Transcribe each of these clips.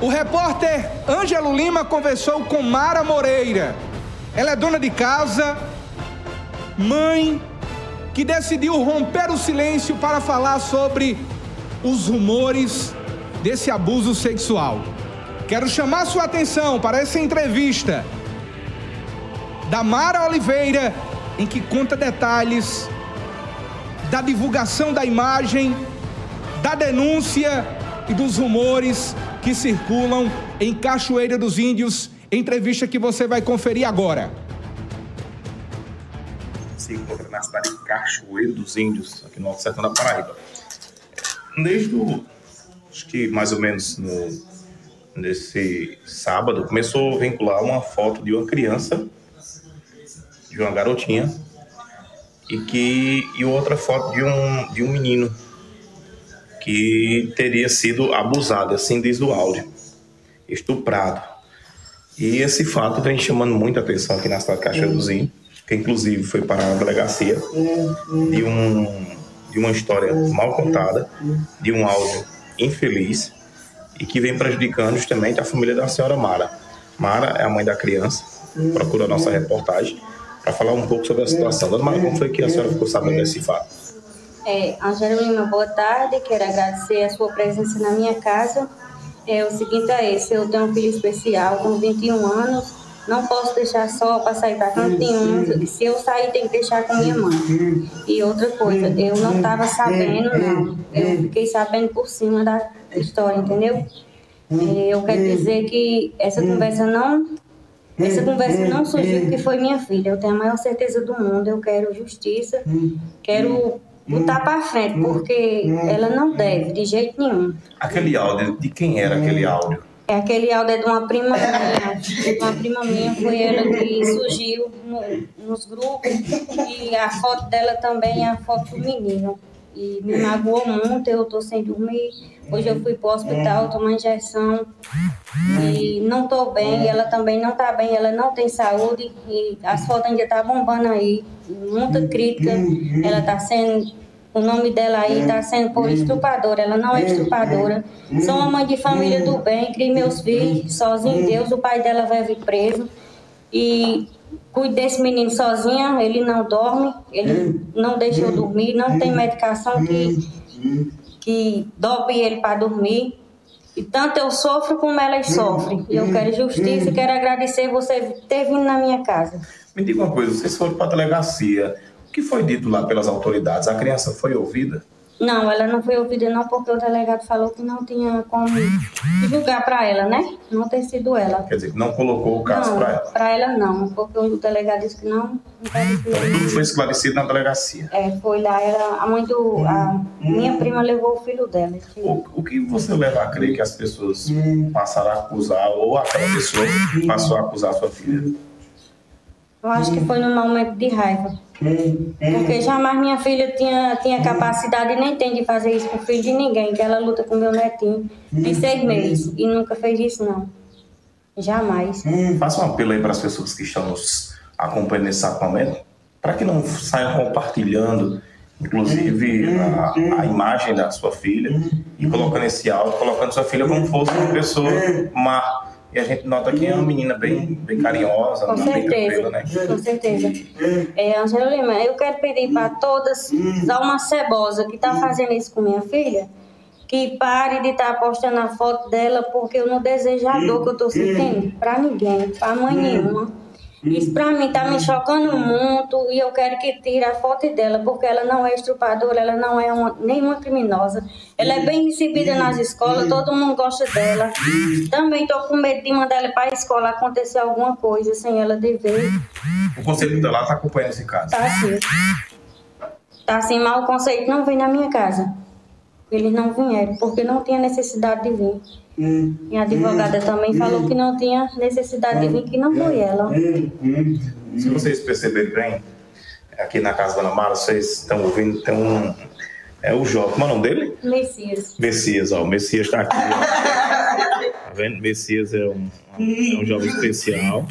O repórter Ângelo Lima conversou com Mara Moreira. Ela é dona de casa, mãe, que decidiu romper o silêncio para falar sobre os rumores desse abuso sexual. Quero chamar sua atenção para essa entrevista da Mara Oliveira, em que conta detalhes da divulgação da imagem, da denúncia e dos rumores que circulam em Cachoeira dos Índios. Entrevista que você vai conferir agora. Se encontra na cidade de Cachoeira dos Índios, aqui no Alto Sertão da Paraíba. Desde o, acho que mais ou menos no, nesse sábado, começou a vincular uma foto de uma criança, de uma garotinha, e que e outra foto de um, de um menino que teria sido abusado, assim diz o áudio, estuprado. E esse fato vem chamando muita atenção aqui na cidade de Cachoeira do Zinho, que inclusive foi para a delegacia de, um, de uma história mal contada, de um áudio infeliz e que vem prejudicando justamente a família da senhora Mara. Mara é a mãe da criança, procura a nossa reportagem para falar um pouco sobre a situação. Dona Mara, como foi que a senhora ficou sabendo desse fato? É, Angelina, boa tarde. Quero agradecer a sua presença na minha casa. É, o seguinte é esse, eu tenho um filho especial com 21 anos, não posso deixar só para sair para canto nenhum. Se eu sair, tem que deixar com minha mãe. E outra coisa, eu não estava sabendo, não. Eu fiquei sabendo por cima da história, entendeu? É, eu quero dizer que essa conversa não essa conversa não surgiu porque foi minha filha. Eu tenho a maior certeza do mundo. Eu quero justiça, quero botar para frente, porque ela não deve, de jeito nenhum. Aquele áudio, de quem era aquele áudio? É aquele áudio é de uma prima minha. De uma prima minha, foi ela que surgiu no, nos grupos. E a foto dela também é a foto do menino. E me magoou muito, eu estou sem dormir. Hoje eu fui para o hospital tomar injeção e não estou bem. Ela também não está bem, ela não tem saúde. E as fotos ainda estão tá bombando aí. Muita crítica. Ela está sendo o nome dela aí está sendo por estupradora, ela não é estupradora. Sou uma mãe de família do bem, criei meus filhos sozinha em Deus, o pai dela vai vir preso. E cuido desse menino sozinha, ele não dorme, ele não deixa eu dormir, não tem medicação que, que dope ele para dormir. E tanto eu sofro como elas sofrem. E eu quero justiça e quero agradecer você ter vindo na minha casa. Me diga uma coisa, vocês foram para a delegacia que foi dito lá pelas autoridades? A criança foi ouvida? Não, ela não foi ouvida não porque o delegado falou que não tinha como julgar para ela, né? Não ter sido ela. Quer dizer, não colocou o caso para ela? Para ela não, porque o delegado disse que não. Então tudo foi esclarecido na delegacia? É, foi lá, ela, a mãe do... A minha prima levou o filho dela. O, o que você leva a crer que as pessoas passaram a acusar ou aquela pessoa passou a acusar a sua filha? Eu acho que foi num momento de raiva. Porque jamais minha filha tinha, tinha capacidade e nem tem de fazer isso com o filho de ninguém, que ela luta com meu netinho de seis meses e nunca fez isso não. Jamais. Faça um apelo aí para as pessoas que estão nos acompanhando nesse momento, para que não saiam compartilhando, inclusive, a, a, imagem da sua filha e colocando esse áudio, colocando sua filha como fosse uma pessoa má e a gente nota que é uma menina bem, bem carinhosa, Com certeza, né? Com certeza. É, Angela Lima, eu quero pedir para todas, dar uma cebosa que está fazendo isso com minha filha, que pare de estar tá postando a foto dela, porque eu não desejo a dor que eu estou sentindo para ninguém, para mãe nenhuma. Isso para mim tá me chocando muito e eu quero que tire a foto dela, porque ela não é estrupadora, ela não é uma, nenhuma criminosa. Ela é bem recebida nas escolas, todo mundo gosta dela. Também tô com medo de mandar ela para a escola acontecer alguma coisa sem ela dever. O conselho dela tá acompanhando esse caso? Tá sim. Tá sim, mas o conselho não vem na minha casa. Eles não vieram, porque não tinha necessidade de vir. Minha advogada também falou que não tinha necessidade de vir, que não foi ela. Se vocês perceberem bem, aqui na casa da Ana Mara, vocês estão ouvindo, tem um. É o Jó. Como é o nome dele? Messias. Messias, ó. O Messias está aqui. tá vendo? Messias é um, é um jovem especial.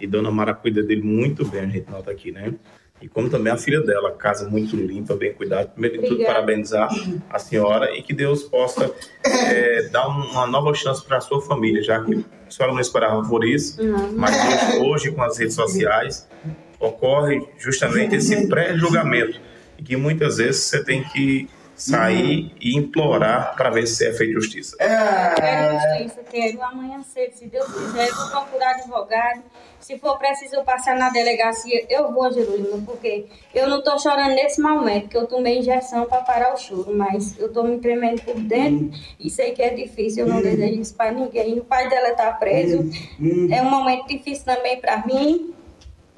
E Dona Mara cuida dele muito bem, a gente nota aqui, né? E como também a filha dela, casa muito limpa, bem cuidada. Primeiro de tudo, parabenizar a senhora e que Deus possa é, dar uma nova chance para a sua família, já que a senhora não esperava por isso, não. mas hoje, hoje, com as redes sociais, ocorre justamente esse pré-julgamento, e que muitas vezes você tem que sair e implorar para ver se é feita justiça. Quero justiça, quero amanhã cedo, se Deus quiser, eu vou procurar advogado. Se for preciso eu passar na delegacia, eu vou, Jerusalém, porque eu não estou chorando nesse momento, que eu tomei injeção para parar o choro, mas eu estou me tremendo por dentro e sei que é difícil, eu não desejo isso para ninguém. O pai dela está preso, é um momento difícil também para mim,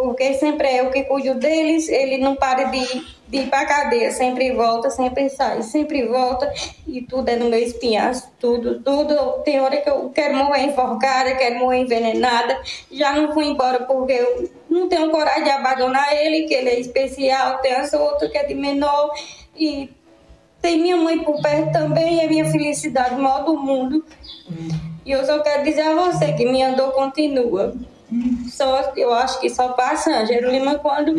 porque sempre é eu que cuido deles, ele não para de, de ir para cadeia, sempre volta, sempre sai, sempre volta, e tudo é no meu espinhaço, tudo, tudo. Tem hora que eu quero morrer enforcada, quero morrer envenenada, já não fui embora porque eu não tenho coragem de abandonar ele, que ele é especial, tem essa outra que é de menor, e tem minha mãe por perto também, é minha felicidade maior do mundo. E eu só quero dizer a você que minha dor continua. Só, eu acho que só passa Ângelo Lima quando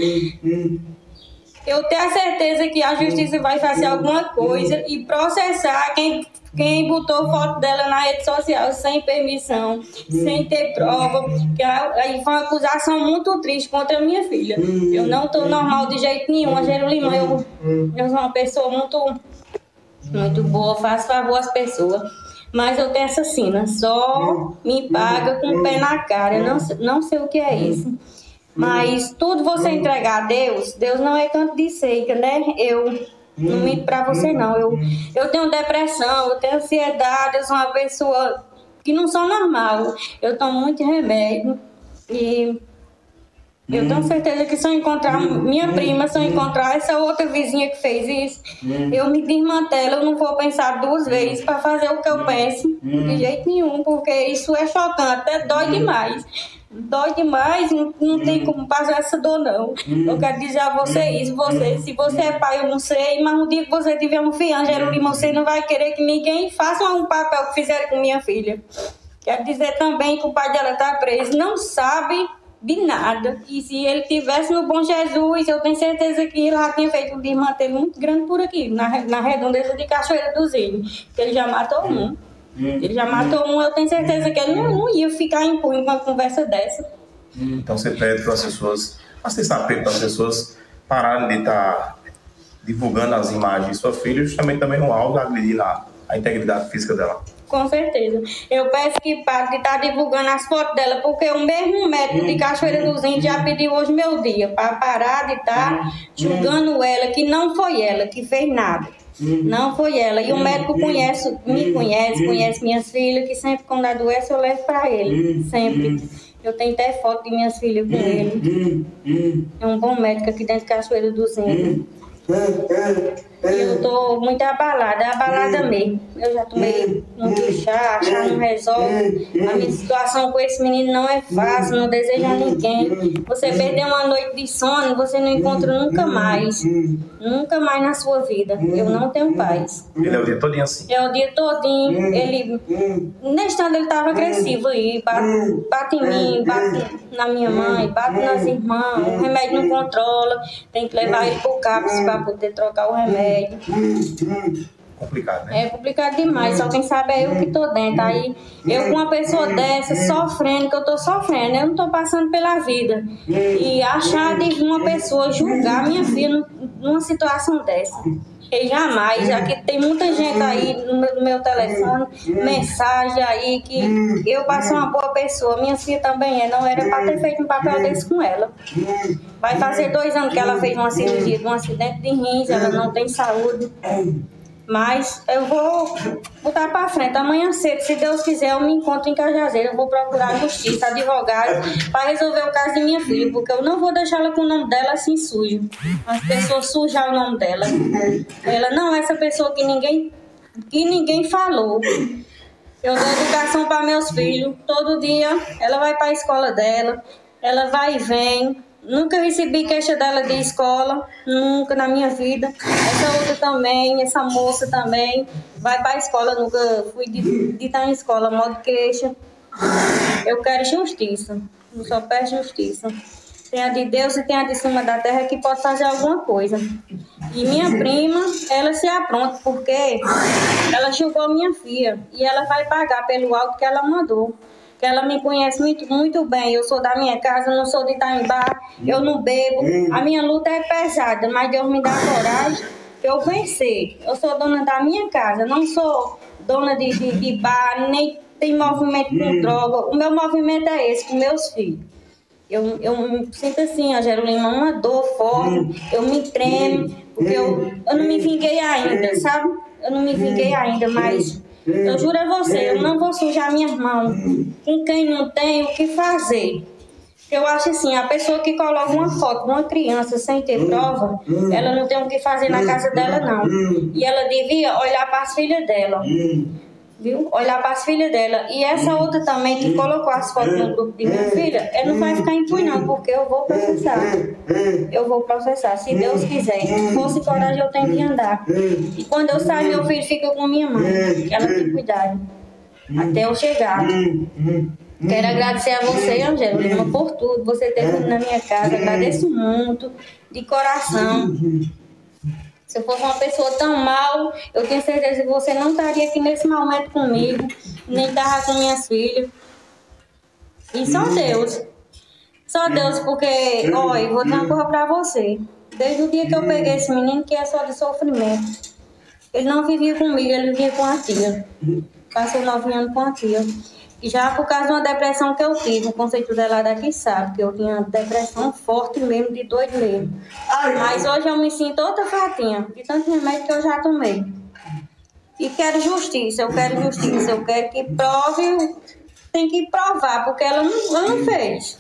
eu tenho a certeza que a justiça vai fazer alguma coisa e processar quem, quem botou foto dela na rede social sem permissão, sem ter prova. Que aí foi uma acusação muito triste contra a minha filha. Eu não estou normal de jeito nenhum. Angelo Lima, eu, eu sou uma pessoa muito, muito boa, faço favor às pessoas mas eu tenho essa sina, só me paga com o pé na cara. Eu não, não sei o que é isso. Mas tudo você entregar a Deus, Deus não é canto de seca, né? Eu não minto pra você, não. Eu, eu tenho depressão, eu tenho ansiedade, eu sou uma pessoa que não sou normal. Eu tomo muito remédio e eu tenho certeza que se eu encontrar minha prima, se eu encontrar essa outra vizinha que fez isso, eu me desmantelo, eu não vou pensar duas vezes para fazer o que eu penso, de jeito nenhum, porque isso é chocante, até dói demais. Dói demais, não, não tem como passar essa dor, não. Eu quero dizer a você isso, você, se você é pai, eu não sei, mas um dia que você tiver um filho, Angelo você não vai querer que ninguém faça um papel que fizeram com minha filha. Quero dizer também que o pai dela está preso, não sabe de nada. E se ele tivesse no Bom Jesus, eu tenho certeza que ele já tinha feito um desmantelo muito grande por aqui, na, na redondeza de Cachoeira dos Ilhos. Que ele já matou um. Ele já matou um, eu tenho certeza que ele não, não ia ficar impune com uma conversa dessa. Então você pede para as pessoas, mas você sabe para as pessoas pararem de estar tá divulgando as imagens de sua filha, justamente também um algo agredir a, a integridade física dela. Com certeza. Eu peço que pare de estar tá divulgando as fotos dela, porque o mesmo médico de Cachoeira dos Índios já pediu hoje meu dia para parar de estar tá julgando ela, que não foi ela que fez nada. Não foi ela. E o médico conhece, me conhece, conhece minhas filhas, que sempre quando adoece eu levo para ele. Sempre. Eu tenho até foto de minhas filhas com ele. É um bom médico aqui dentro de Cachoeira dos Índios. Eu tô muito abalada, abalada mesmo. Eu já tomei muito chá, chá não resolve. A minha situação com esse menino não é fácil, não desejo a ninguém. Você perdeu uma noite de sono, você não encontra nunca mais. Nunca mais na sua vida. Eu não tenho paz. Ele é o dia todinho assim? É o dia todinho. Ele, nesse estado ele tava agressivo aí, bate, bate em mim, bate na minha mãe, bate nas irmãs. O remédio não controla, tem que levar ele pro CAPS para poder trocar o remédio remédio. Complicado, né? É complicado demais, só quem sabe é eu que tô dentro. Aí eu com uma pessoa dessa, sofrendo, que eu tô sofrendo, eu não tô passando pela vida. E achar de uma pessoa julgar minha filha numa situação dessa. E jamais, já que tem muita gente aí no meu, telefone, mensagem aí que eu passei uma boa pessoa, minha filha também é, não era para ter feito um papel desse com ela. Vai fazer dois anos que ela fez uma cirurgia um acidente de rins, ela não tem saúde. Mas eu vou botar para frente. Amanhã cedo, se Deus quiser, eu me encontro em Cajazeira. Eu vou procurar justiça, advogado, para resolver o caso de minha filha. Porque eu não vou deixar ela com o nome dela assim sujo. As pessoas sujar o nome dela. Ela não é essa pessoa que ninguém, que ninguém falou. Eu dou educação para meus filhos. Todo dia ela vai para a escola dela. Ela vai e vem. Nunca recebi queixa dela de escola, nunca na minha vida. Essa outra também, essa moça também, vai para a escola, nunca fui de, de estar em escola, modo queixa. Eu quero justiça, eu só peço justiça. Tem a de Deus e tem a de cima da terra que pode fazer alguma coisa. E minha prima, ela se apronta porque ela julgou minha filha e ela vai pagar pelo alto que ela mandou. Ela me conhece muito, muito bem. Eu sou da minha casa, não sou de Itaimbá, eu não bebo. A minha luta é pesada, mas Deus me dá coragem eu vencer. Eu sou dona da minha casa, não sou dona de, de, de bar, nem tem movimento com droga. O meu movimento é esse, com meus filhos. Eu, eu me sinto assim, a Jerolina, uma dor forte, eu me tremo, porque eu, eu não me vinguei ainda, sabe? Eu não me vinguei ainda, mas eu juro a você, eu não vou sujar minhas mãos com quem não tem o que fazer. Eu acho assim, a pessoa que coloca uma foto de uma criança sem ter prova, ela não tem o que fazer na casa dela, não. E ela devia olhar para as filhas dela viu? Olhar para as filhas dela. E essa outra também que colocou as fotos no grupo de minha filha, ela não vai ficar impune não, porque eu vou processar. Eu vou processar, se Deus quiser. Se fosse coragem, eu tenho que andar. E quando eu saio, meu filho fica com minha mãe. Ela tem cuidado. Até eu chegar. Quero agradecer a você, Angela, por tudo. Você ter vindo na minha casa. Agradeço muito, de coração. Se eu fosse uma pessoa tão mal, eu tenho certeza que você não estaria aqui nesse momento comigo, nem estava com minhas filhas. E só Deus. Só Deus, porque, olha, vou dar uma coisa pra você. Desde o dia que eu peguei esse menino, que é só de sofrimento. Ele não vivia comigo, ele vivia com a tia. Passou nove anos com a tia. Já por causa de uma depressão que eu tive, o conceito dela daqui sabe que eu tinha depressão forte mesmo, de doido mesmo. Mas hoje eu me sinto outra fatinha, de tanto remédio que eu já tomei. E quero justiça, eu quero justiça, eu quero que prove, tem que provar, porque ela não, ela não fez.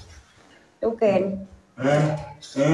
Eu quero. É, é.